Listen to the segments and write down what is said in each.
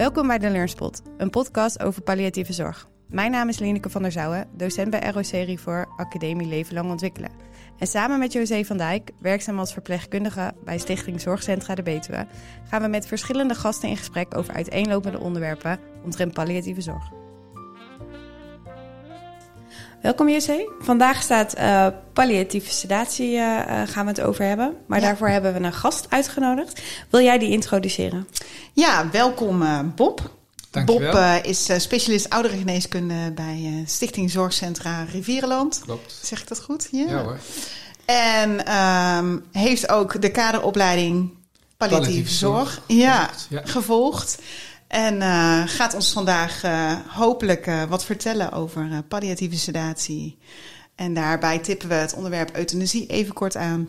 Welkom bij de Learnspot, een podcast over palliatieve zorg. Mijn naam is Lineke van der Zouwen, docent bij ROC Rivoor Academie Leven Lang Ontwikkelen. En samen met José van Dijk, werkzaam als verpleegkundige bij Stichting Zorgcentra de Betuwe, gaan we met verschillende gasten in gesprek over uiteenlopende onderwerpen omtrent palliatieve zorg. Welkom José. Vandaag staat uh, palliatieve sedatie, uh, uh, gaan we het over hebben. Maar ja. daarvoor hebben we een gast uitgenodigd. Wil jij die introduceren? Ja, welkom Bob. Dankjewel. Bob is specialist ouderengeneeskunde bij Stichting Zorgcentra Rivierenland. Klopt. Zeg ik dat goed? Ja, ja hoor. En um, heeft ook de kaderopleiding palliatieve, palliatieve zorg, zorg. Ja, ja, gevolgd. En uh, gaat ons vandaag uh, hopelijk uh, wat vertellen over palliatieve sedatie. En daarbij tippen we het onderwerp euthanasie even kort aan.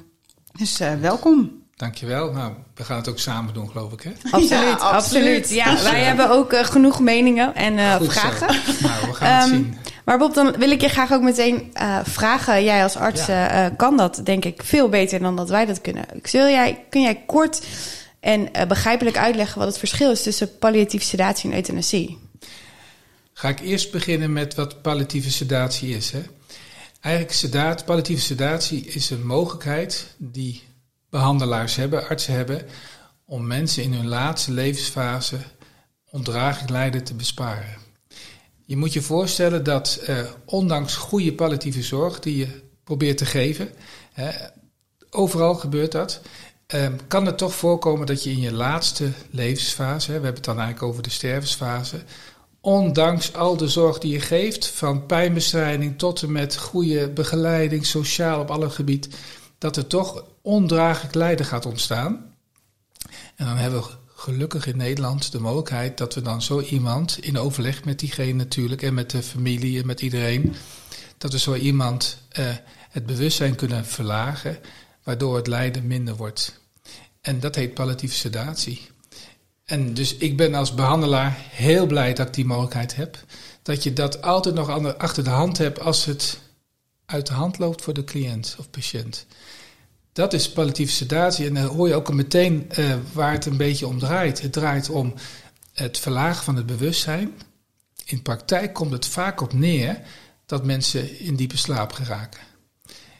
Dus welkom. Dankjewel. Nou, we gaan het ook samen doen, geloof ik, hè? Absoluut, ja, absoluut. Ja, dus, wij hebben ook genoeg meningen en vragen. nou, we gaan um, het zien. Maar Bob, dan wil ik je graag ook meteen vragen. Jij als arts ja. kan dat, denk ik, veel beter dan dat wij dat kunnen. Zul jij, kun jij kort en uh, begrijpelijk uitleggen wat het verschil is tussen palliatieve sedatie en euthanasie. Ga ik eerst beginnen met wat palliatieve sedatie is. Hè? Eigenlijk sedaat, palliatieve sedatie is een mogelijkheid die behandelaars hebben, artsen hebben, om mensen in hun laatste levensfase ondraaglijk lijden te besparen. Je moet je voorstellen dat uh, ondanks goede palliatieve zorg die je probeert te geven, overal gebeurt dat, Um, kan het toch voorkomen dat je in je laatste levensfase, we hebben het dan eigenlijk over de stervensfase, ondanks al de zorg die je geeft, van pijnbestrijding tot en met goede begeleiding, sociaal op alle gebied, dat er toch ondraaglijk lijden gaat ontstaan. En dan hebben we gelukkig in Nederland de mogelijkheid dat we dan zo iemand, in overleg met diegene natuurlijk en met de familie en met iedereen, dat we zo iemand uh, het bewustzijn kunnen verlagen, waardoor het lijden minder wordt. En dat heet palliatieve sedatie. En dus ik ben als behandelaar heel blij dat ik die mogelijkheid heb. Dat je dat altijd nog achter de hand hebt als het uit de hand loopt voor de cliënt of patiënt. Dat is palliatieve sedatie. En dan hoor je ook meteen uh, waar het een beetje om draait. Het draait om het verlagen van het bewustzijn. In praktijk komt het vaak op neer dat mensen in diepe slaap geraken.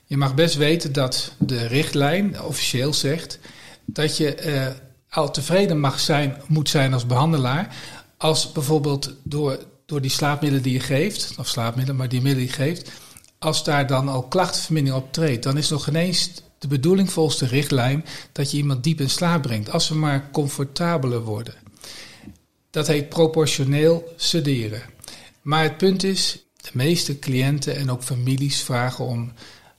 Je mag best weten dat de richtlijn officieel zegt dat je uh, al tevreden mag zijn, moet zijn als behandelaar. Als bijvoorbeeld door, door die slaapmiddelen die je geeft, of slaapmiddelen, maar die middelen die je geeft, als daar dan al klachtenvermindering op treedt, dan is nog ineens de bedoeling volgens de richtlijn dat je iemand diep in slaap brengt. Als ze maar comfortabeler worden. Dat heet proportioneel sederen. Maar het punt is, de meeste cliënten en ook families vragen om,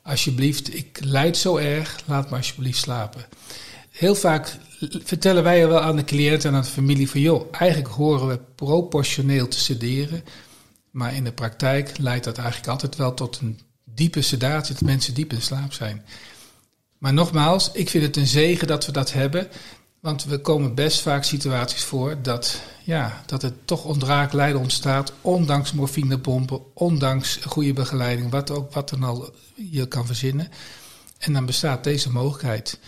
alsjeblieft, ik lijd zo erg, laat me alsjeblieft slapen heel vaak vertellen wij wel aan de cliënt en aan de familie van joh, eigenlijk horen we proportioneel te sederen. Maar in de praktijk leidt dat eigenlijk altijd wel tot een diepe sedatie, dat mensen diep in slaap zijn. Maar nogmaals, ik vind het een zegen dat we dat hebben. Want we komen best vaak situaties voor dat, ja, dat er toch ondraak lijden ontstaat, ondanks morfinebompen, ondanks goede begeleiding, wat, ook, wat dan al je kan verzinnen. En dan bestaat deze mogelijkheid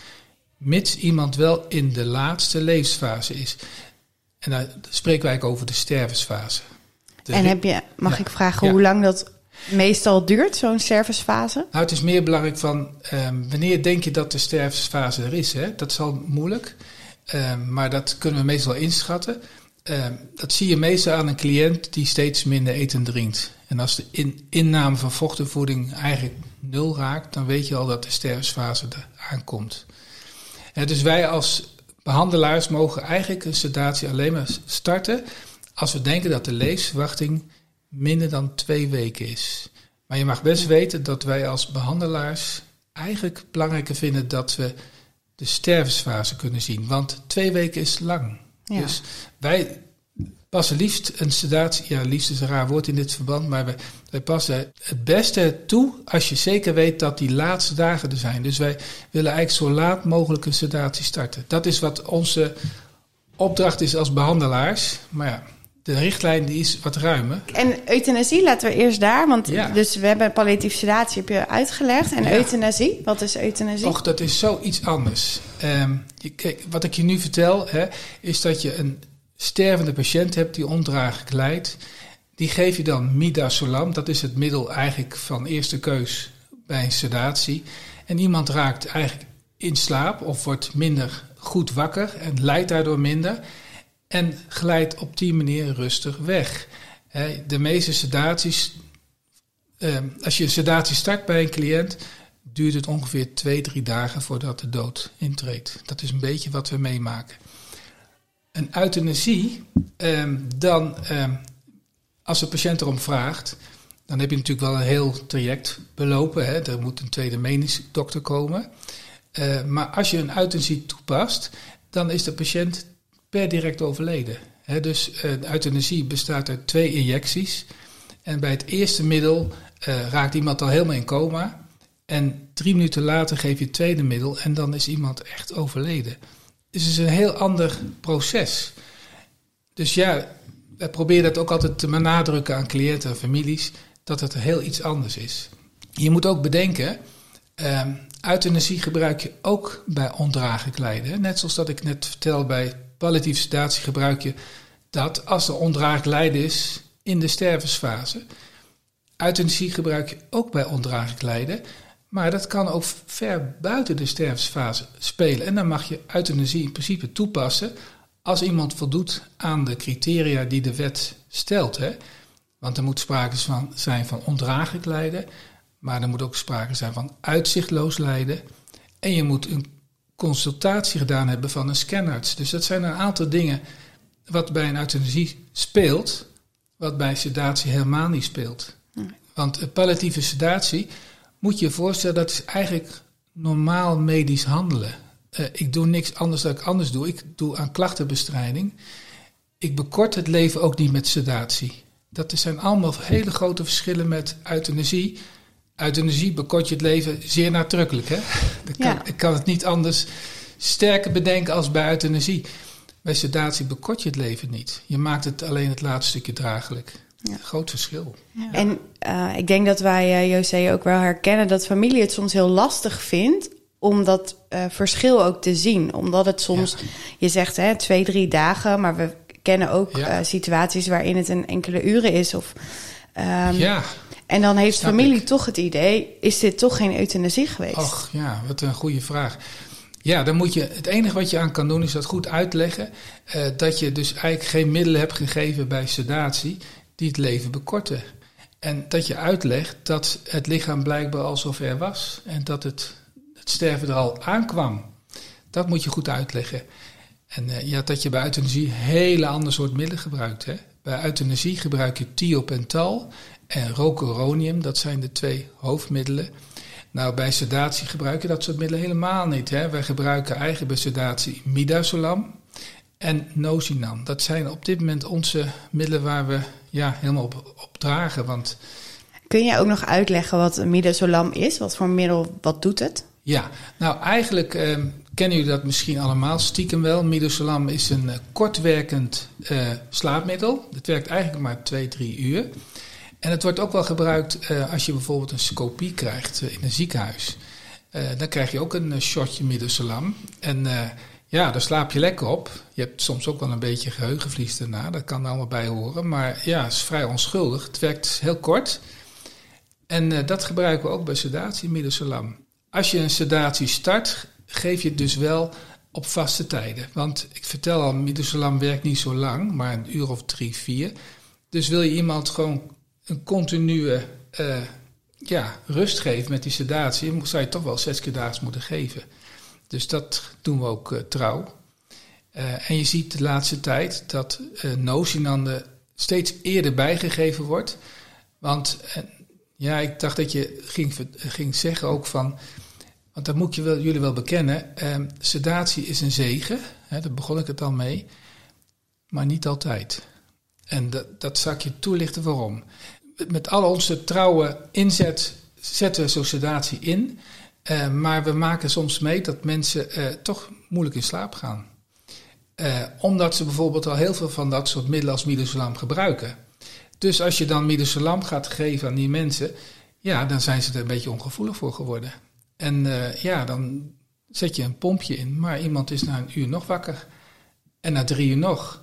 mits iemand wel in de laatste levensfase is. En daar spreken wij eigenlijk over de stervensfase. De en heb je, mag ja, ik vragen ja. hoe lang dat meestal duurt, zo'n stervensfase? Nou, het is meer belangrijk van um, wanneer denk je dat de stervensfase er is. Hè? Dat is al moeilijk, um, maar dat kunnen we meestal inschatten. Um, dat zie je meestal aan een cliënt die steeds minder eten drinkt. En als de in, inname van vochtenvoeding eigenlijk nul raakt, dan weet je al dat de stervensfase er aankomt dus wij als behandelaars mogen eigenlijk een sedatie alleen maar starten als we denken dat de levensverwachting minder dan twee weken is. Maar je mag best weten dat wij als behandelaars eigenlijk belangrijker vinden dat we de stervensfase kunnen zien. Want twee weken is lang. Ja. Dus wij passen liefst een sedatie, ja, liefst is een raar woord in dit verband, maar wij, wij passen het beste toe als je zeker weet dat die laatste dagen er zijn. Dus wij willen eigenlijk zo laat mogelijk een sedatie starten. Dat is wat onze opdracht is als behandelaars. Maar ja, de richtlijn die is wat ruimer. En euthanasie, laten we eerst daar. Want ja. dus we hebben palliatieve sedatie heb je uitgelegd. En ja. euthanasie, wat is euthanasie? Och, dat is zoiets anders. Um, je, kijk, wat ik je nu vertel, hè, is dat je een stervende patiënt hebt die ondraaglijk lijdt, die geef je dan midazolam. Dat is het middel eigenlijk van eerste keus bij sedatie. En iemand raakt eigenlijk in slaap of wordt minder goed wakker en lijdt daardoor minder. En glijdt op die manier rustig weg. De meeste sedaties, ehm, als je sedatie start bij een cliënt, duurt het ongeveer twee, drie dagen voordat de dood intreedt. Dat is een beetje wat we meemaken. Een euthanasie, ehm, dan ehm, als de patiënt erom vraagt, dan heb je natuurlijk wel een heel traject belopen. Hè. Er moet een tweede medisch dokter komen. Uh, maar als je een euthanasie toepast, dan is de patiënt per direct overleden. dus uh, de euthanasie bestaat uit twee injecties. En bij het eerste middel uh, raakt iemand al helemaal in coma. En drie minuten later geef je het tweede middel en dan is iemand echt overleden. Dus het is een heel ander proces. Dus ja, we proberen dat ook altijd te benadrukken aan cliënten en families, dat het heel iets anders is. Je moet ook bedenken, uh, euthanasie gebruik je ook bij ondraaglijk lijden. Net zoals dat ik net vertel, bij palliatieve sedatie gebruik je dat als er ondraaglijk lijden is in de stervensfase. Euthanasie gebruik je ook bij ondraaglijk lijden, maar dat kan ook ver buiten de stervensfase spelen. En dan mag je euthanasie in principe toepassen als iemand voldoet aan de criteria die de wet stelt. Hè? Want er moet sprake van, zijn van ondraaglijk lijden, maar er moet ook sprake zijn van uitzichtloos lijden. En je moet een consultatie gedaan hebben van een scanarts. Dus dat zijn een aantal dingen wat bij een euthanasie speelt, wat bij sedatie helemaal niet speelt. Want palliatieve sedatie, moet je je voorstellen, dat is eigenlijk normaal medisch handelen. Uh, ik doe niks anders dan ik anders doe. Ik doe aan klachtenbestrijding. Ik bekort het leven ook niet met sedatie. Dat zijn allemaal hele grote verschillen met euthanasie. Euthanasie bekort je het leven zeer nadrukkelijk. Hè? Kan, Ik kan het niet anders sterker bedenken als bij euthanasie. Bij sedatie bekort je het leven niet. Je maakt het alleen het laatste stukje draaglijk. Ja. Groot verschil. Ja. En uh, ik denk dat wij, uh, José, ook wel herkennen dat familie het soms heel lastig vindt om dat uh, verschil ook te zien. Omdat het soms, je zegt hè, twee, drie dagen, maar we kennen ook ja. situaties waarin het een enkele uren is. Of, um, ja. En dan heeft familie toch het idee, is dit toch geen euthanasie geweest? Och ja, wat een goede vraag. Ja, dan moet je, het enige wat je aan kan doen is dat goed uitleggen. Uh, dat je dus eigenlijk geen middelen hebt gegeven bij sedatie die het leven bekorten. En dat je uitlegt dat het lichaam blijkbaar al zover was. En dat het, het sterven er al aankwam. Dat moet je goed uitleggen. En uh, ja, dat je bij euthanasie hele ander soort middelen gebruikt. Hè? Bij euthanasie gebruik je thiopental en rocuronium. Dat zijn de twee hoofdmiddelen. Nou, bij sedatie gebruiken dat soort middelen helemaal niet. Hè. Wij gebruiken eigen bij sedatie midazolam en nosinam. Dat zijn op dit moment onze middelen waar we ja, helemaal op, op dragen. Want Kun je ook nog uitleggen wat midazolam is? Wat voor middel, wat doet het? Ja, nou eigenlijk eh, kennen jullie dat misschien allemaal stiekem wel. Midazolam is een uh, kortwerkend uh, slaapmiddel. Het werkt eigenlijk maar 2, 3 uur. En het wordt ook wel gebruikt uh, als je bijvoorbeeld een scopie krijgt in een ziekenhuis. Dan krijg je ook een shotje midazolam. En ja, daar slaap je lekker op. Je hebt soms ook wel een beetje geheugenvlies daarna. Dat kan er allemaal bij horen. Maar ja, het is vrij onschuldig. Het werkt heel kort. En dat gebruiken we ook bij sedatie, midazolam. Als je een sedatie start, geef je het dus wel op vaste tijden. Want ik vertel al, midazolam werkt niet zo lang, maar een uur of drie, vier. Dus wil je iemand gewoon een continue uh, ja, rust geven met die sedatie, zou je toch wel zes keer daags moeten geven. Dus dat doen we ook uh, trouw. Uh, en je ziet de laatste tijd dat uh, nosinande steeds eerder bijgegeven wordt. Want ja, ik dacht dat je ging, ging zeggen ook van. Want dat moet je wel, jullie wel bekennen. sedatie is een zegen. Hè, daar begon ik het al mee. Maar niet altijd. En dat, dat zal ik je toelichten waarom met al onze trouwe inzet zetten we zo'n sedatie in. Uh, maar we maken soms mee dat mensen uh, toch moeilijk in slaap gaan. Uh, omdat ze bijvoorbeeld al heel veel van dat soort middelen als midazolam gebruiken. Dus als je dan midazolam gaat geven aan die mensen, ja, dan zijn ze er een beetje ongevoelig voor geworden. En ja, dan zet je een pompje in, maar iemand is na een uur nog wakker. En na drie uur nog.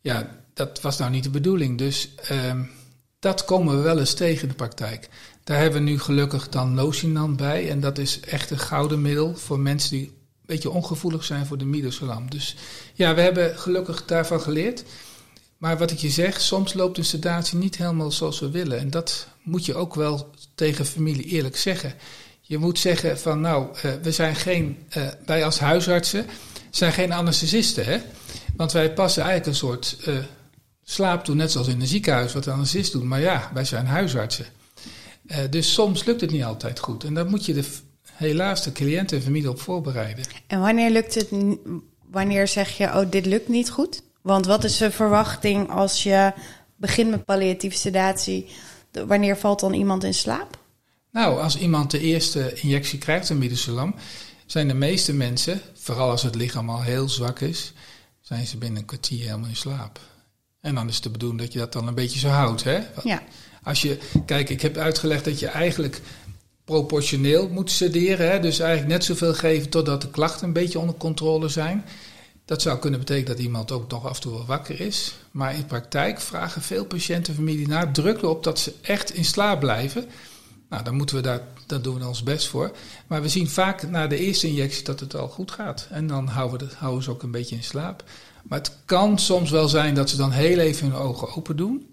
Ja, dat was nou niet de bedoeling. Dus ehm, dat komen we wel eens tegen in de praktijk. Daar hebben we nu gelukkig dan Nocinan bij. En dat is echt een gouden middel voor mensen die een beetje ongevoelig zijn voor de midazolam. Dus ja, we hebben gelukkig daarvan geleerd. Maar wat ik je zeg, soms loopt een sedatie niet helemaal zoals we willen. En dat moet je ook wel tegen familie eerlijk zeggen. Je moet zeggen van nou, uh, we zijn geen, uh, wij als huisartsen zijn geen anesthesisten. Hè? Want wij passen eigenlijk een soort uh, slaap toe, net zoals in een ziekenhuis wat de anesthesisten doen. Maar ja, wij zijn huisartsen. Dus soms lukt het niet altijd goed. En daar moet je de, helaas de cliënt en familie op voorbereiden. En wanneer lukt het, wanneer zeg je, oh dit lukt niet goed? Want wat is de verwachting als je begint met palliatieve sedatie? Wanneer valt dan iemand in slaap? Nou, als iemand de eerste injectie krijgt, een midazolam, zijn de meeste mensen, vooral als het lichaam al heel zwak is, zijn ze binnen een kwartier helemaal in slaap. En dan is het de bedoeling dat je dat dan een beetje zo houdt. Hè? Ja. Als je, kijk, ik heb uitgelegd dat je eigenlijk proportioneel moet sederen. Hè? Dus eigenlijk net zoveel geven totdat de klachten een beetje onder controle zijn. Dat zou kunnen betekenen dat iemand ook nog af en toe wel wakker is. Maar in praktijk vragen veel patiënten en familie nadrukkelijk op dat ze echt in slaap blijven. Nou, dan moeten we daar, daar doen we ons best voor. Maar we zien vaak na de eerste injectie dat het al goed gaat. En dan houden, we houden ze ook een beetje in slaap. Maar het kan soms wel zijn dat ze dan heel even hun ogen open doen.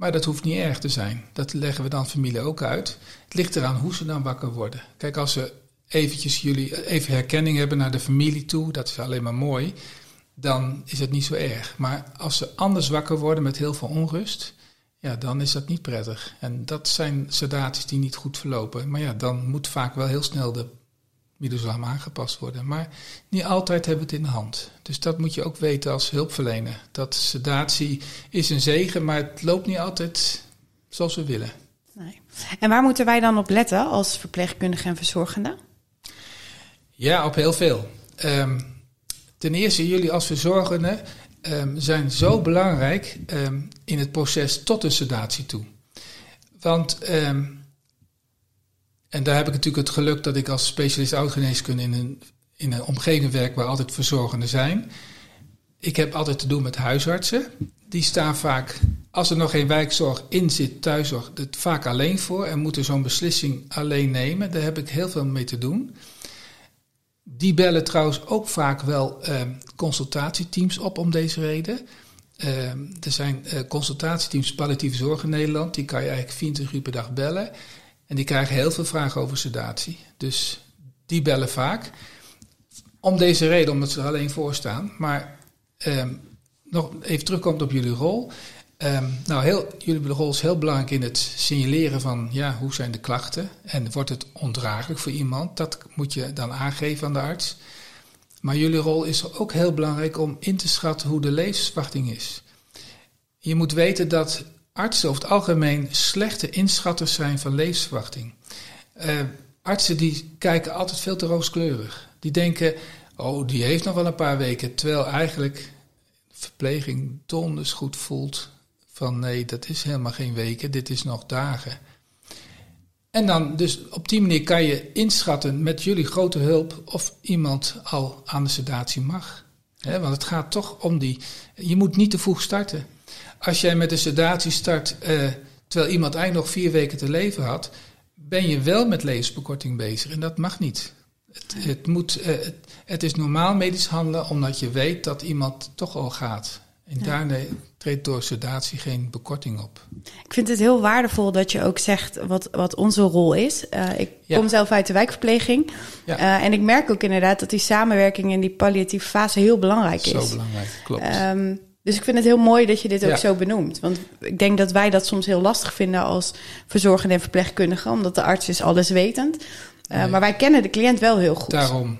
Maar dat hoeft niet erg te zijn. Dat leggen we dan familie ook uit. Het ligt eraan hoe ze dan wakker worden. Kijk, als ze eventjes jullie even herkenning hebben naar de familie toe, dat is alleen maar mooi, dan is het niet zo erg. Maar als ze anders wakker worden met heel veel onrust, ja, dan is dat niet prettig. En dat zijn sedaties die niet goed verlopen. Maar ja, dan moet vaak wel heel snel de midazolam aangepast worden. Maar niet altijd hebben we het in de hand. Dus dat moet je ook weten als hulpverlener. Dat sedatie is een zegen, maar het loopt niet altijd zoals we willen. Nee. En waar moeten wij dan op letten als verpleegkundige en verzorgende? Ja, op heel veel. Um, ten eerste, jullie als verzorgende um, zijn zo belangrijk um, in het proces tot de sedatie toe. Want, en daar heb ik natuurlijk het geluk dat ik als specialist oudgeneeskunde in een, in een omgeving werk waar altijd verzorgenden zijn. Ik heb altijd te doen met huisartsen. Die staan vaak, als er nog geen wijkzorg in zit, thuiszorg, het vaak alleen voor en moeten zo'n beslissing alleen nemen. Daar heb ik heel veel mee te doen. Die bellen trouwens ook vaak wel uh, consultatieteams op om deze reden. Uh, er zijn uh, consultatieteams palliatieve zorg in Nederland. Die kan je eigenlijk 24 uur per dag bellen. En die krijgen heel veel vragen over sedatie. Dus die bellen vaak. Om deze reden, omdat ze er alleen voor staan. Maar ehm, nog even terugkomt op jullie rol. Um, nou, heel, jullie rol is heel belangrijk in het signaleren van ja, hoe zijn de klachten en wordt het ondraaglijk voor iemand. Dat moet je dan aangeven aan de arts. Maar jullie rol is ook heel belangrijk om in te schatten hoe de levensverwachting is. Je moet weten dat artsen over het algemeen slechte inschatters zijn van levensverwachting. Uh, artsen die kijken altijd veel te rooskleurig. Die denken, oh, die heeft nog wel een paar weken. Terwijl eigenlijk verpleging donders goed voelt van nee, dat is helemaal geen weken, dit is nog dagen. En dan, dus op die manier kan je inschatten met jullie grote hulp of iemand al aan de sedatie mag. want het gaat toch om die. Je moet niet te vroeg starten. Als jij met de sedatie start eh, terwijl iemand eigenlijk nog vier weken te leven had, ben je wel met levensbekorting bezig en dat mag niet. Het, het, moet, uh, het, het is normaal medisch handelen omdat je weet dat iemand toch al gaat. En ja. daarmee treedt door sedatie geen bekorting op. Ik vind het heel waardevol dat je ook zegt wat, wat onze rol is. Uh, ik ja. kom zelf uit de wijkverpleging. Ja. Uh, en ik merk ook inderdaad dat die samenwerking in die palliatieve fase heel belangrijk is. Zo belangrijk, klopt. Um, dus ik vind het heel mooi dat je dit ook zo benoemt. Want ik denk dat wij dat soms heel lastig vinden als verzorgende en verpleegkundige, omdat de arts is alleswetend. Uh, nee. Maar wij kennen de cliënt wel heel goed. Daarom.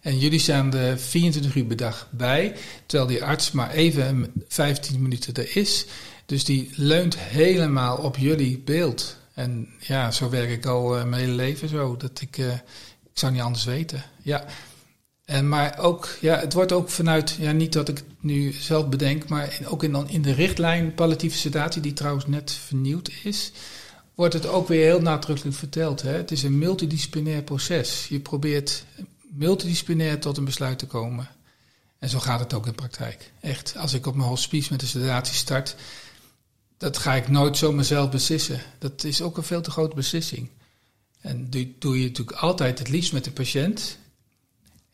En jullie staan er 24 uur per dag bij, terwijl die arts maar even 15 minuten er is. Dus die leunt helemaal op jullie beeld. En ja, zo werk ik al uh, mijn hele leven zo. Dat ik, uh, ik zou niet anders weten. Ja. En maar ook, ja, het wordt ook vanuit, ja, niet dat ik het nu zelf bedenk, maar ook in, in de richtlijn palliatieve sedatie, die trouwens net vernieuwd is, wordt het ook weer heel nadrukkelijk verteld. Hè? Het is een multidisciplinair proces. Je probeert multidisciplinair tot een besluit te komen. En zo gaat het ook in praktijk. Echt, als ik op mijn hospice met de sedatie start, dat ga ik nooit zo mezelf beslissen. Dat is ook een veel te grote beslissing. En doe, doe je natuurlijk altijd het liefst met de patiënt.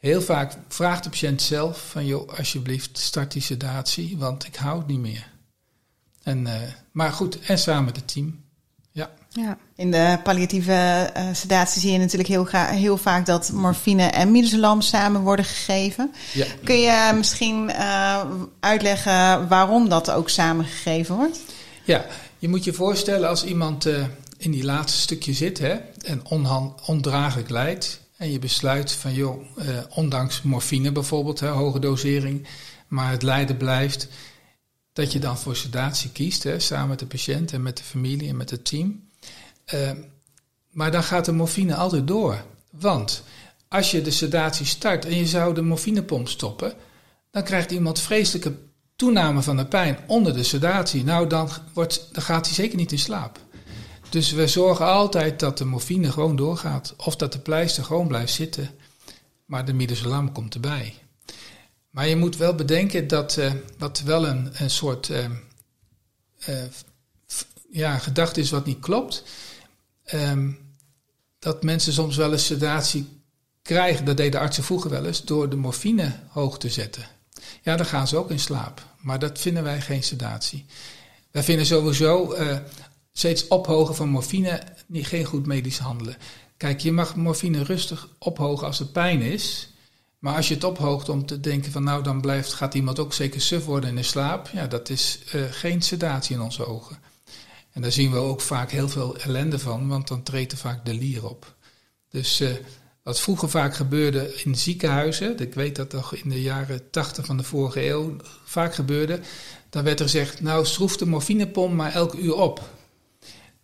Heel vaak vraagt de patiënt zelf van, joh, alsjeblieft, start die sedatie, want ik hou het niet meer. En, uh, maar goed, en samen met het team. Ja. ja. In de palliatieve uh, sedatie zie je natuurlijk heel, heel vaak dat morfine en midazolam samen worden gegeven. Ja. Kun je misschien uh, uitleggen waarom dat ook samen gegeven wordt? Ja, je moet je voorstellen als iemand in die laatste stukje zit hè, en ondraaglijk lijdt. En je besluit van joh, ondanks morfine bijvoorbeeld, hè, hoge dosering, maar het lijden blijft dat je dan voor sedatie kiest, hè, samen met de patiënt en met de familie en met het team. Uh, maar dan gaat de morfine altijd door. Want als je de sedatie start en je zou de morfinepomp stoppen, dan krijgt iemand vreselijke toename van de pijn onder de sedatie. Nou, dan, wordt, dan gaat hij zeker niet in slaap. Dus we zorgen altijd dat de morfine gewoon doorgaat. Of dat de pleister gewoon blijft zitten. Maar de midazolam komt erbij. Maar je moet wel bedenken dat uh, wat wel een, een soort uh, uh, ja, gedachte is wat niet klopt. Um, dat mensen soms wel eens sedatie krijgen, dat deden artsen vroeger wel eens, door de morfine hoog te zetten. Ja, dan gaan ze ook in slaap. Maar dat vinden wij geen sedatie. Wij vinden sowieso steeds ophogen van morfine niet, geen goed medisch handelen. Kijk, je mag morfine rustig ophogen als er pijn is. Maar als je het ophoogt om te denken van nou dan blijft, gaat iemand ook zeker suf worden in de slaap. Ja, dat is uh, geen sedatie in onze ogen. En daar zien we ook vaak heel veel ellende van, want dan treedt er vaak de lier op. Dus uh, wat vroeger vaak gebeurde in ziekenhuizen, ik weet dat toch in de jaren 80 van de vorige eeuw vaak gebeurde, dan werd er gezegd, nou schroef de morfinepomp maar elk uur op.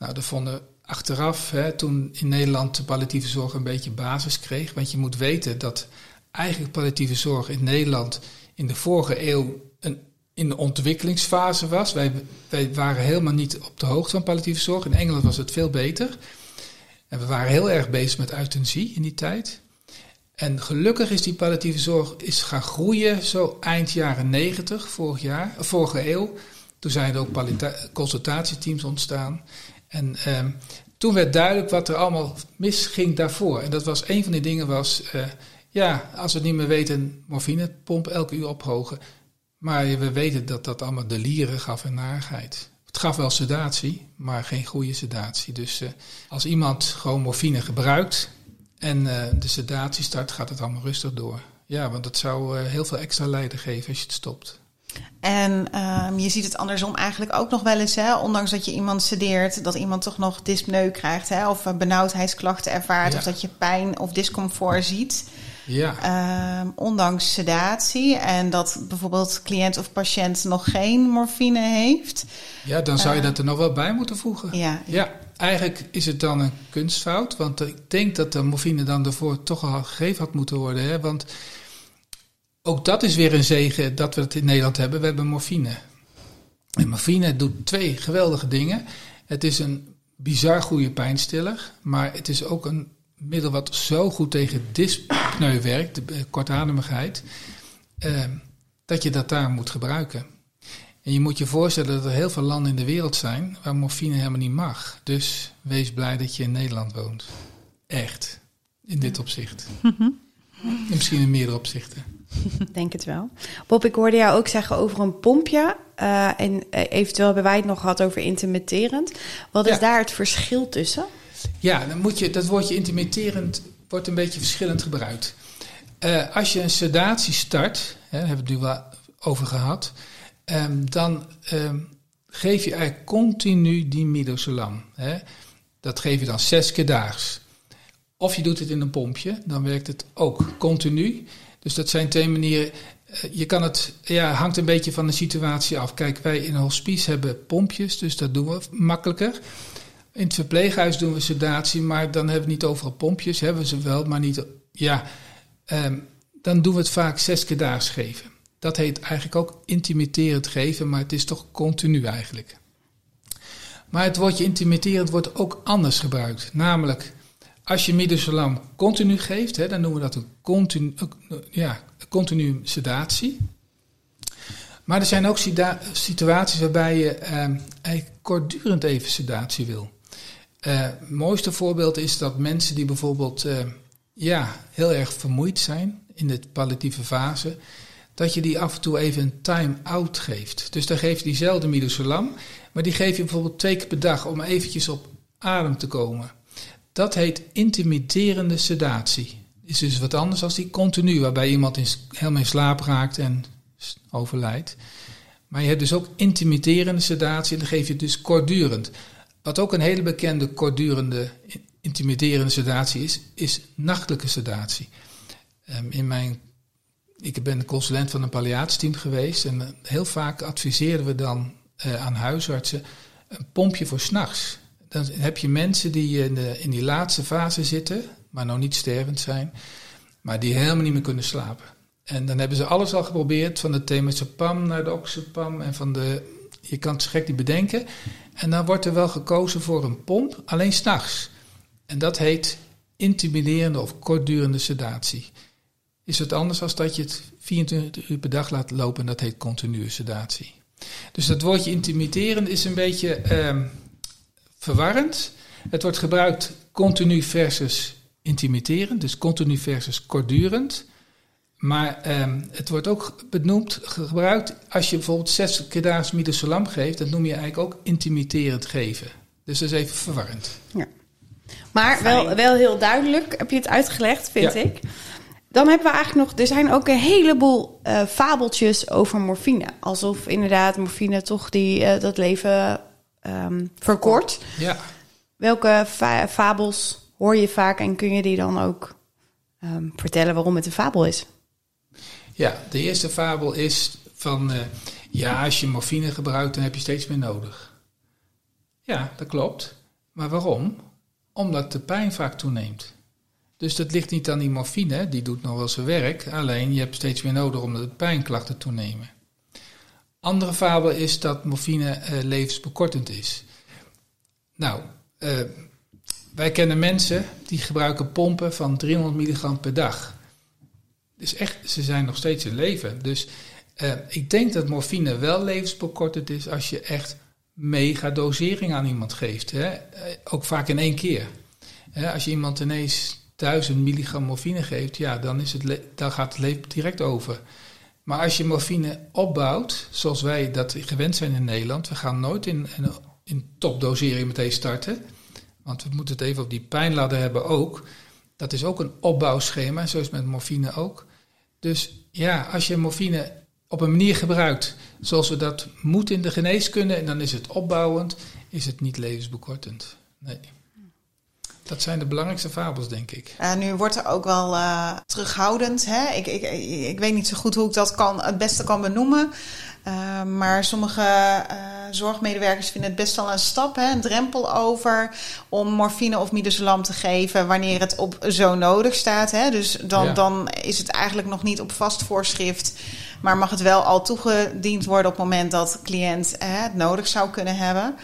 Nou, dat vonden achteraf, hè, toen in Nederland de palliatieve zorg een beetje basis kreeg, want je moet weten dat eigenlijk palliatieve zorg in Nederland in de vorige eeuw een, in de ontwikkelingsfase was. Wij, waren helemaal niet op de hoogte van palliatieve zorg. In Engeland was het veel beter. En we waren heel erg bezig met euthanasie in die tijd. En gelukkig is die palliatieve zorg is gaan groeien zo eind jaren 90, vorig jaar, vorige eeuw. Toen zijn er ook consultatieteams ontstaan. En eh, toen werd duidelijk wat er allemaal misging daarvoor. En dat was een van die dingen was... Uh, ja, als we het niet meer weten, morfinepomp elke uur ophogen. Maar we weten dat dat allemaal de lieren gaf en narigheid. Het gaf wel sedatie, maar geen goede sedatie. Dus uh, als iemand gewoon morfine gebruikt en uh, de sedatie start, gaat het allemaal rustig door. Ja, want dat zou heel veel extra lijden geven als je het stopt. En um, je ziet het andersom eigenlijk ook nog wel eens, hè, ondanks dat je iemand sedeert, dat iemand toch nog dyspneu krijgt, hè, of benauwdheidsklachten ervaart, ja. of dat je pijn of discomfort ziet. Ja. Um, ondanks sedatie en dat bijvoorbeeld cliënt of patiënt nog geen morfine heeft. Ja, dan zou je uh, dat er nog wel bij moeten voegen. Ja. ja, eigenlijk is het dan een kunstfout, want ik denk dat de morfine dan ervoor toch al gegeven had moeten worden. Hè? Want ook dat is weer een zegen dat we het in Nederland hebben. We hebben morfine. En morfine doet twee geweldige dingen. Het is een bizar goede pijnstiller, maar het is ook een middel wat zo goed tegen dyspneu werkt, de kortademigheid, eh, dat je dat daar moet gebruiken. En je moet je voorstellen dat er heel veel landen in de wereld zijn waar morfine helemaal niet mag. Dus wees blij dat je in Nederland woont. Echt. In dit opzicht. En misschien in meerdere opzichten. Denk het wel. Bob, ik hoorde jou ook zeggen over een pompje. Uh, en eventueel hebben wij het nog gehad over intermitterend. Wat is ja. daar het verschil tussen? Ja, dan moet je, dat woordje intermitterend wordt een beetje verschillend gebruikt. Uh, als je een sedatie start, hè, daar hebben we het nu wel over gehad, um, dan um, geef je eigenlijk continu die midazolam. Hè. Dat geef je dan zes keer daags. Of je doet het in een pompje, dan werkt het ook continu. Dus dat zijn twee manieren. Je kan het, ja, hangt een beetje van de situatie af. Kijk, wij in hospice hebben pompjes, dus dat doen we makkelijker. In het verpleeghuis doen we sedatie, maar dan hebben we niet overal pompjes. Hebben we ze wel, maar niet. Ja, um, dan doen we het vaak zes keer daags geven. Dat heet eigenlijk ook intimiderend geven, maar het is toch continu eigenlijk. Maar het woordje intimiderend wordt ook anders gebruikt. Namelijk, Als je midazolam continu geeft, hè, dan noemen we dat een continu, ja, continu sedatie. Maar er zijn ook situaties waarbij je uh, kortdurend even sedatie wil. Uh, het mooiste voorbeeld is dat mensen die bijvoorbeeld uh, ja, heel erg vermoeid zijn in de palliatieve fase, dat je die af en toe even een time-out geeft. Dus dan geef je diezelfde midazolam, maar die geef je bijvoorbeeld twee keer per dag om eventjes op adem te komen. Dat heet intimiderende sedatie. Is dus wat anders dan die continu, waarbij iemand in, helemaal in slaap raakt en overlijdt. Maar je hebt dus ook intimiderende sedatie en dan geef je het dus kortdurend. Wat ook een hele bekende kortdurende intimiderende sedatie is, is nachtelijke sedatie. Um, in mijn, ik ben consulent van een palliatieteam geweest en eh, heel vaak adviseren we dan uh, aan huisartsen een pompje voor s'nachts. Dan heb je mensen die in, de, in die laatste fase zitten, maar nog niet stervend zijn, maar die helemaal niet meer kunnen slapen. En dan hebben ze alles al geprobeerd, van de temazepam naar de oxepam en van de... Je kan het gek niet bedenken. En dan wordt er wel gekozen voor een pomp, alleen s'nachts. En dat heet intimiderende of kortdurende sedatie. Is het anders dan dat je het 24 uur per dag laat lopen en dat heet continue sedatie. Dus dat woordje intimiderend is een beetje ehm, verwarrend. Het wordt gebruikt continu versus intimiderend, dus continu versus kortdurend. Maar ehm, het wordt ook benoemd, gebruikt als je bijvoorbeeld 60 keer daags midazolam geeft, dat noem je eigenlijk ook intimiderend geven. Dus dat is even verwarrend. Ja. Maar wel, wel heel duidelijk heb je het uitgelegd, vind ik. Dan hebben we eigenlijk nog, er zijn ook een heleboel uh, fabeltjes over morfine. Alsof inderdaad morfine toch die, uh, dat leven um, verkort. Ja. Welke fa fabels hoor je vaak en kun je die dan ook um, vertellen waarom het een fabel is? Ja, de eerste fabel is van, uh, ja, als je morfine gebruikt, dan heb je steeds meer nodig. Ja, dat klopt. Maar waarom? Omdat de pijn vaak toeneemt. Dus dat ligt niet aan die morfine, die doet nog wel zijn werk, alleen je hebt steeds meer nodig omdat de pijnklachten toenemen. Andere fabel is dat morfine uh, levensbekortend is. Nou, uh, wij kennen mensen die gebruiken pompen van 300 milligram per dag. Dus echt, ze zijn nog steeds in leven. Dus uh, ik denk dat morfine wel levensbekortend is als je echt mega dosering aan iemand geeft. Hè? Ook vaak in één keer. Als je iemand ineens 1000 milligram morfine geeft, ja, dan, is het dan gaat het leven direct over. Maar als je morfine opbouwt, zoals wij dat gewend zijn in Nederland, we gaan nooit in, in, in topdosering meteen starten. Want we moeten het even op die pijnladder hebben ook. Dat is ook een opbouwschema, zoals met morfine ook. Dus ja, als je morfine op een manier gebruikt zoals we dat moeten in de geneeskunde, en dan is het opbouwend, is het niet levensbekortend. Nee. Dat zijn de belangrijkste fabels, denk ik. Uh, nu wordt er ook wel uh, terughoudend. Hè? Ik, ik, ik weet niet zo goed hoe ik dat kan, het beste kan benoemen. Uh, maar sommige zorgmedewerkers vinden het best wel een stap, hè, een drempel over om morfine of midazolam te geven wanneer het op zo nodig staat. Hè. Dus dan, dan is het eigenlijk nog niet op vast voorschrift, maar mag het wel al toegediend worden op het moment dat de cliënt hè, het nodig zou kunnen hebben.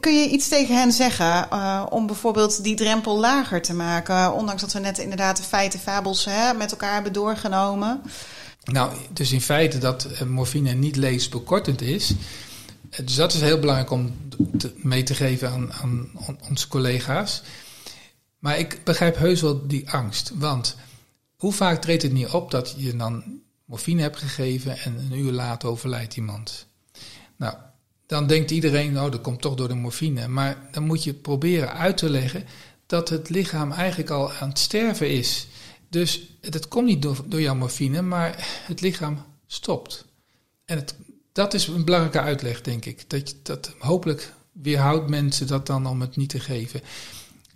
Kun je iets tegen hen zeggen uh, om bijvoorbeeld die drempel lager te maken? Ondanks dat we net inderdaad de feiten, fabels hè, met elkaar hebben doorgenomen. Nou, dus in feite dat eh, morfine niet levensbekortend is. Eh, dus dat is heel belangrijk om mee te geven aan, aan, onze collega's. Maar ik begrijp heus wel die angst. Want hoe vaak treedt het niet op dat je dan morfine hebt gegeven en een uur later overlijdt iemand? Nou, dan denkt iedereen, oh, dat komt toch door de morfine. Maar dan moet je proberen uit te leggen dat het lichaam eigenlijk al aan het sterven is. Dus dat komt niet door, door jouw morfine, maar het lichaam stopt. En het, dat is een belangrijke uitleg, denk ik. Dat, dat hopelijk weerhoudt mensen dat dan om het niet te geven.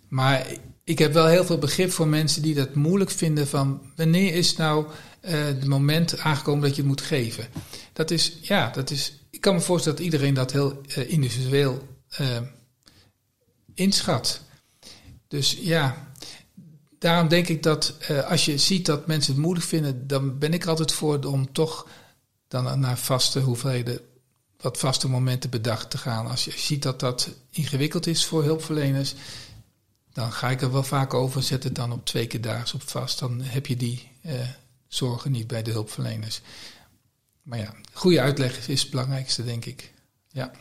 Maar ik heb wel heel veel begrip voor mensen die dat moeilijk vinden van wanneer is nou uh, het moment aangekomen dat je het moet geven. Dat is, ja, dat is ik kan me voorstellen dat iedereen dat heel uh, individueel uh, inschat. Dus ja, daarom denk ik dat uh, als je ziet dat mensen het moeilijk vinden, dan ben ik altijd voor om toch dan naar vaste hoeveelheden, wat vaste momenten bedacht te gaan. Als je ziet dat dat ingewikkeld is voor hulpverleners, dan ga ik er wel vaak over, zet het dan op twee keer daags op vast. Dan heb je die zorgen niet bij de hulpverleners. Maar ja, goede uitleg is het belangrijkste, denk ik. Ja.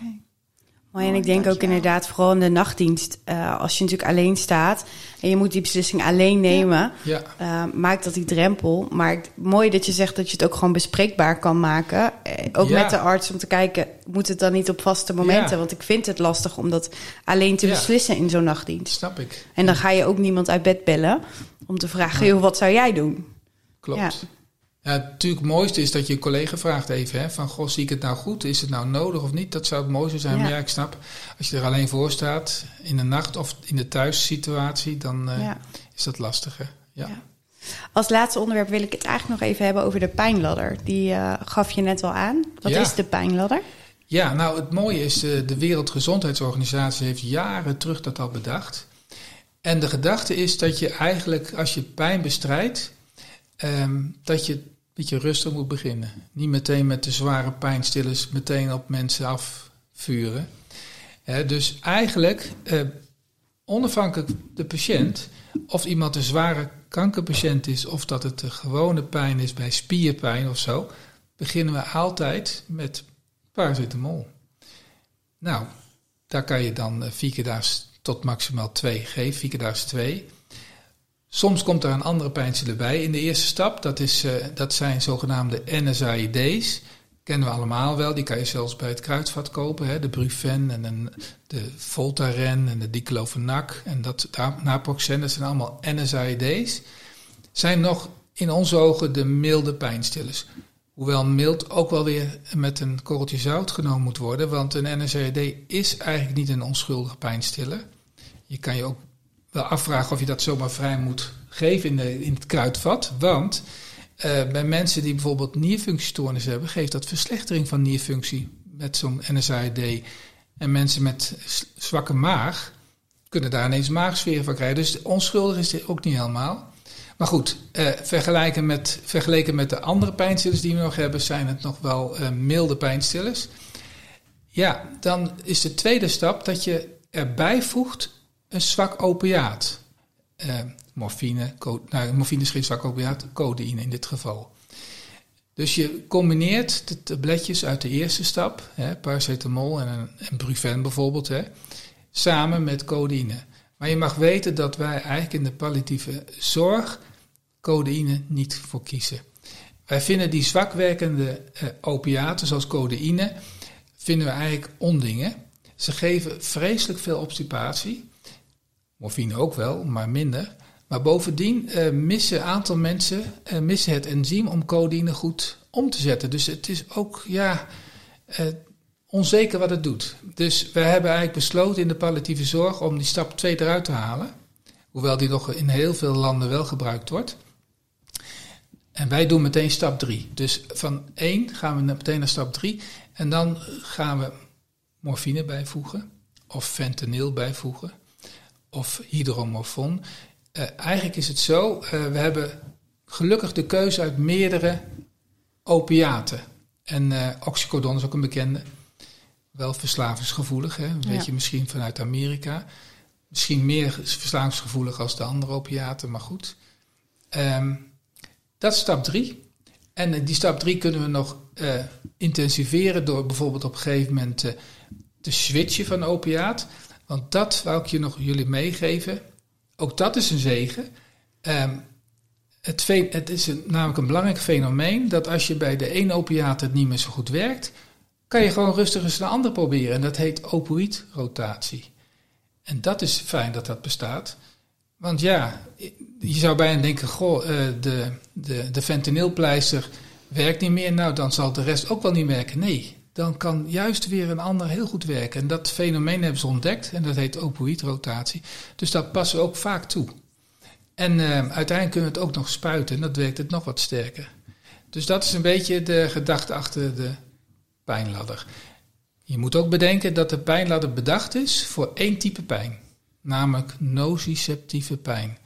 En ik denk ook inderdaad, vooral in de nachtdienst, uh, als je natuurlijk alleen staat en je moet die beslissing alleen nemen, ja. Uh, maakt dat die drempel. Maar mooi dat je zegt dat je het ook gewoon bespreekbaar kan maken. Uh, ook met de arts om te kijken, moet het dan niet op vaste momenten? Want ik vind het lastig om dat alleen te beslissen in zo'n nachtdienst. Snap ik. En dan ga je ook niemand uit bed bellen om te vragen, joh, wat zou jij doen? Klopt. Ja, natuurlijk het mooiste is dat je een collega vraagt even, hè, van goh, zie ik het nou goed? Is het nou nodig of niet? Dat zou het mooiste zijn. Maar ja, ik snap, als je er alleen voor staat in de nacht of in de thuissituatie, dan uh, is dat lastiger. Ja. ja. Als laatste onderwerp wil ik het eigenlijk nog even hebben over de pijnladder. Die uh, gaf je net al aan. Wat is de pijnladder? Ja, nou het mooie is, uh, de Wereldgezondheidsorganisatie heeft jaren terug dat al bedacht. En de gedachte is dat je eigenlijk, als je pijn bestrijdt, um, dat je beetje rustig moet beginnen. Niet meteen met de zware pijnstillers meteen op mensen afvuren. dus eigenlijk, eh, onafhankelijk de patiënt, of iemand een zware kankerpatiënt is, of dat het de gewone pijn is bij spierpijn of zo, beginnen we altijd met paracetamol. Nou, daar kan je dan uh, vier tot maximaal twee geven, vier keer 2. Soms komt er een andere pijnstiller bij. In de eerste stap, dat, is, uh, dat zijn zogenaamde NSAID's. Kennen we allemaal wel, die kan je zelfs bij het kruidvat kopen. Hè? De Brufen en de Voltaren en de Diclofenac en dat Naproxen, dat zijn allemaal NSAID's. Zijn nog in onze ogen de milde pijnstillers. Hoewel mild ook wel weer met een korreltje zout genomen moet worden, want een NSAID is eigenlijk niet een onschuldige pijnstiller. Je kan je ook wel afvragen of je dat zomaar vrij moet geven in, de, in het kruidvat. Want uh, bij mensen die bijvoorbeeld nierfunctiestoornis hebben, geeft dat verslechtering van nierfunctie met zo'n NSAID. En mensen met zwakke maag kunnen daar ineens maagsfeer van krijgen. Dus onschuldig is dit ook niet helemaal. Maar goed, uh, vergelijken met, vergeleken met de andere pijnstillers die we nog hebben, zijn het nog wel uh, milde pijnstillers. Ja, dan is de tweede stap dat je erbij voegt een zwak opiaat. Uh, morfine, nou, morfine is geen zwak opiaat, codeïne in dit geval. Dus je combineert de tabletjes uit de eerste stap, hè, paracetamol en, en Brufen bijvoorbeeld, hè, samen met codeïne. Maar je mag weten dat wij eigenlijk in de palliatieve zorg codeïne niet voor kiezen. Wij vinden die zwakwerkende uh, opiaten zoals codeïne, vinden we eigenlijk ondingen. Ze geven vreselijk veel obstipatie. Morfine ook wel, maar minder. Maar bovendien uh, missen een aantal mensen uh, missen het enzym om codeïne goed om te zetten. Dus het is ook ja, uh, onzeker wat het doet. Dus we hebben eigenlijk besloten in de palliatieve zorg om die stap 2 eruit te halen. Hoewel die nog in heel veel landen wel gebruikt wordt. En wij doen meteen stap 3. Dus van 1 gaan we meteen naar stap 3. En dan gaan we morfine bijvoegen. Of fentanyl bijvoegen of hydromorfon. Uh, eigenlijk is het zo, uh, we hebben gelukkig de keuze uit meerdere opiaten. En uh, oxycodon is ook een bekende. Wel verslavingsgevoelig, hè? weet je misschien vanuit Amerika. Misschien meer verslavingsgevoelig als de andere opiaten, maar goed. Um, dat is stap drie. En die stap drie kunnen we nog intensiveren door bijvoorbeeld op een gegeven moment te switchen van opiaat. Want dat wou ik je nog jullie meegeven. Ook dat is een zegen. Um, het, het, is namelijk een belangrijk fenomeen dat als je bij de ene opiaat het niet meer zo goed werkt, kan je gewoon rustig eens een ander proberen. En dat heet opioïdrotatie. En dat is fijn dat dat bestaat. Want ja, je zou bijna denken, goh, uh, de, de, de fentanylpleister werkt niet meer. Nou, dan zal de rest ook wel niet werken. Nee, dan kan juist weer een ander heel goed werken. En dat fenomeen hebben ze ontdekt en dat heet opioïdrotatie. Dus dat passen we ook vaak toe. En uh, uiteindelijk kunnen we het ook nog spuiten en dat werkt het nog wat sterker. Dus dat is een beetje de gedachte achter de pijnladder. Je moet ook bedenken dat de pijnladder bedacht is voor één type pijn, namelijk nociceptieve pijn.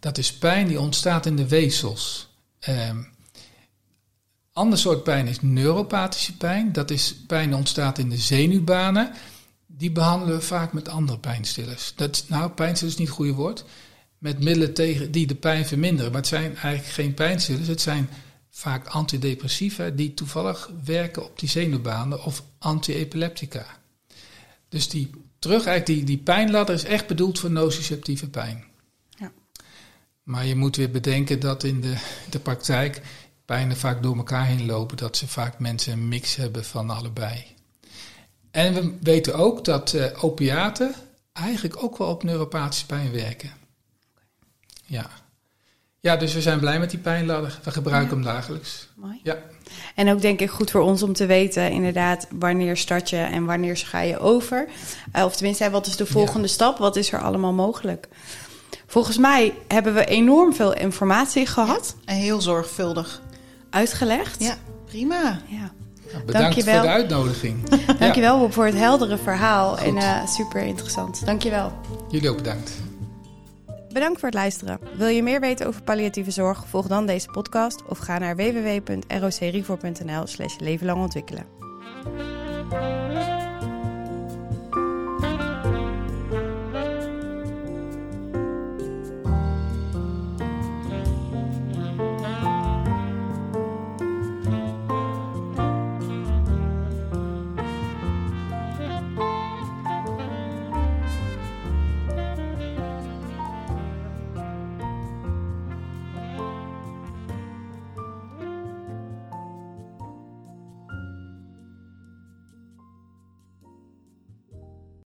Dat is pijn die ontstaat in de weefsels. Uh, Ander soort pijn is neuropathische pijn. Dat is pijn die ontstaat in de zenuwbanen. die behandelen we vaak met andere pijnstillers. Dat, nou, pijnstillers is niet het goede woord. Met middelen tegen, die de pijn verminderen. Maar het zijn eigenlijk geen pijnstillers. Het zijn vaak antidepressiva die toevallig werken op die zenuwbanen of antiepileptica. Dus die terug, eigenlijk die, die pijnladder is echt bedoeld voor nociceptieve pijn. Ja. Maar je moet weer bedenken dat in de, de praktijk pijnen vaak door elkaar heen lopen, dat ze vaak mensen een mix hebben van allebei. En we weten ook dat uh, opiaten eigenlijk ook wel op neuropathische pijn werken. Ja. Ja, dus we zijn blij met die pijnladder. We gebruiken hem dagelijks. Mooi. Ja. En ook denk ik goed voor ons om te weten, inderdaad, wanneer start je en wanneer ga je over. Uh, of tenminste, wat is de volgende stap? Wat is er allemaal mogelijk? Volgens mij hebben we enorm veel informatie gehad. en heel zorgvuldig. Uitgelegd. Ja, prima. Ja. Nou, bedankt voor de uitnodiging. Dankjewel ja. voor het heldere verhaal. En uh, super interessant. Dankjewel. Jullie ook bedankt. Bedankt voor het luisteren. Wil je meer weten over palliatieve zorg? Volg dan deze podcast of ga naar www.rocrefor.nl slash levenlang ontwikkelen.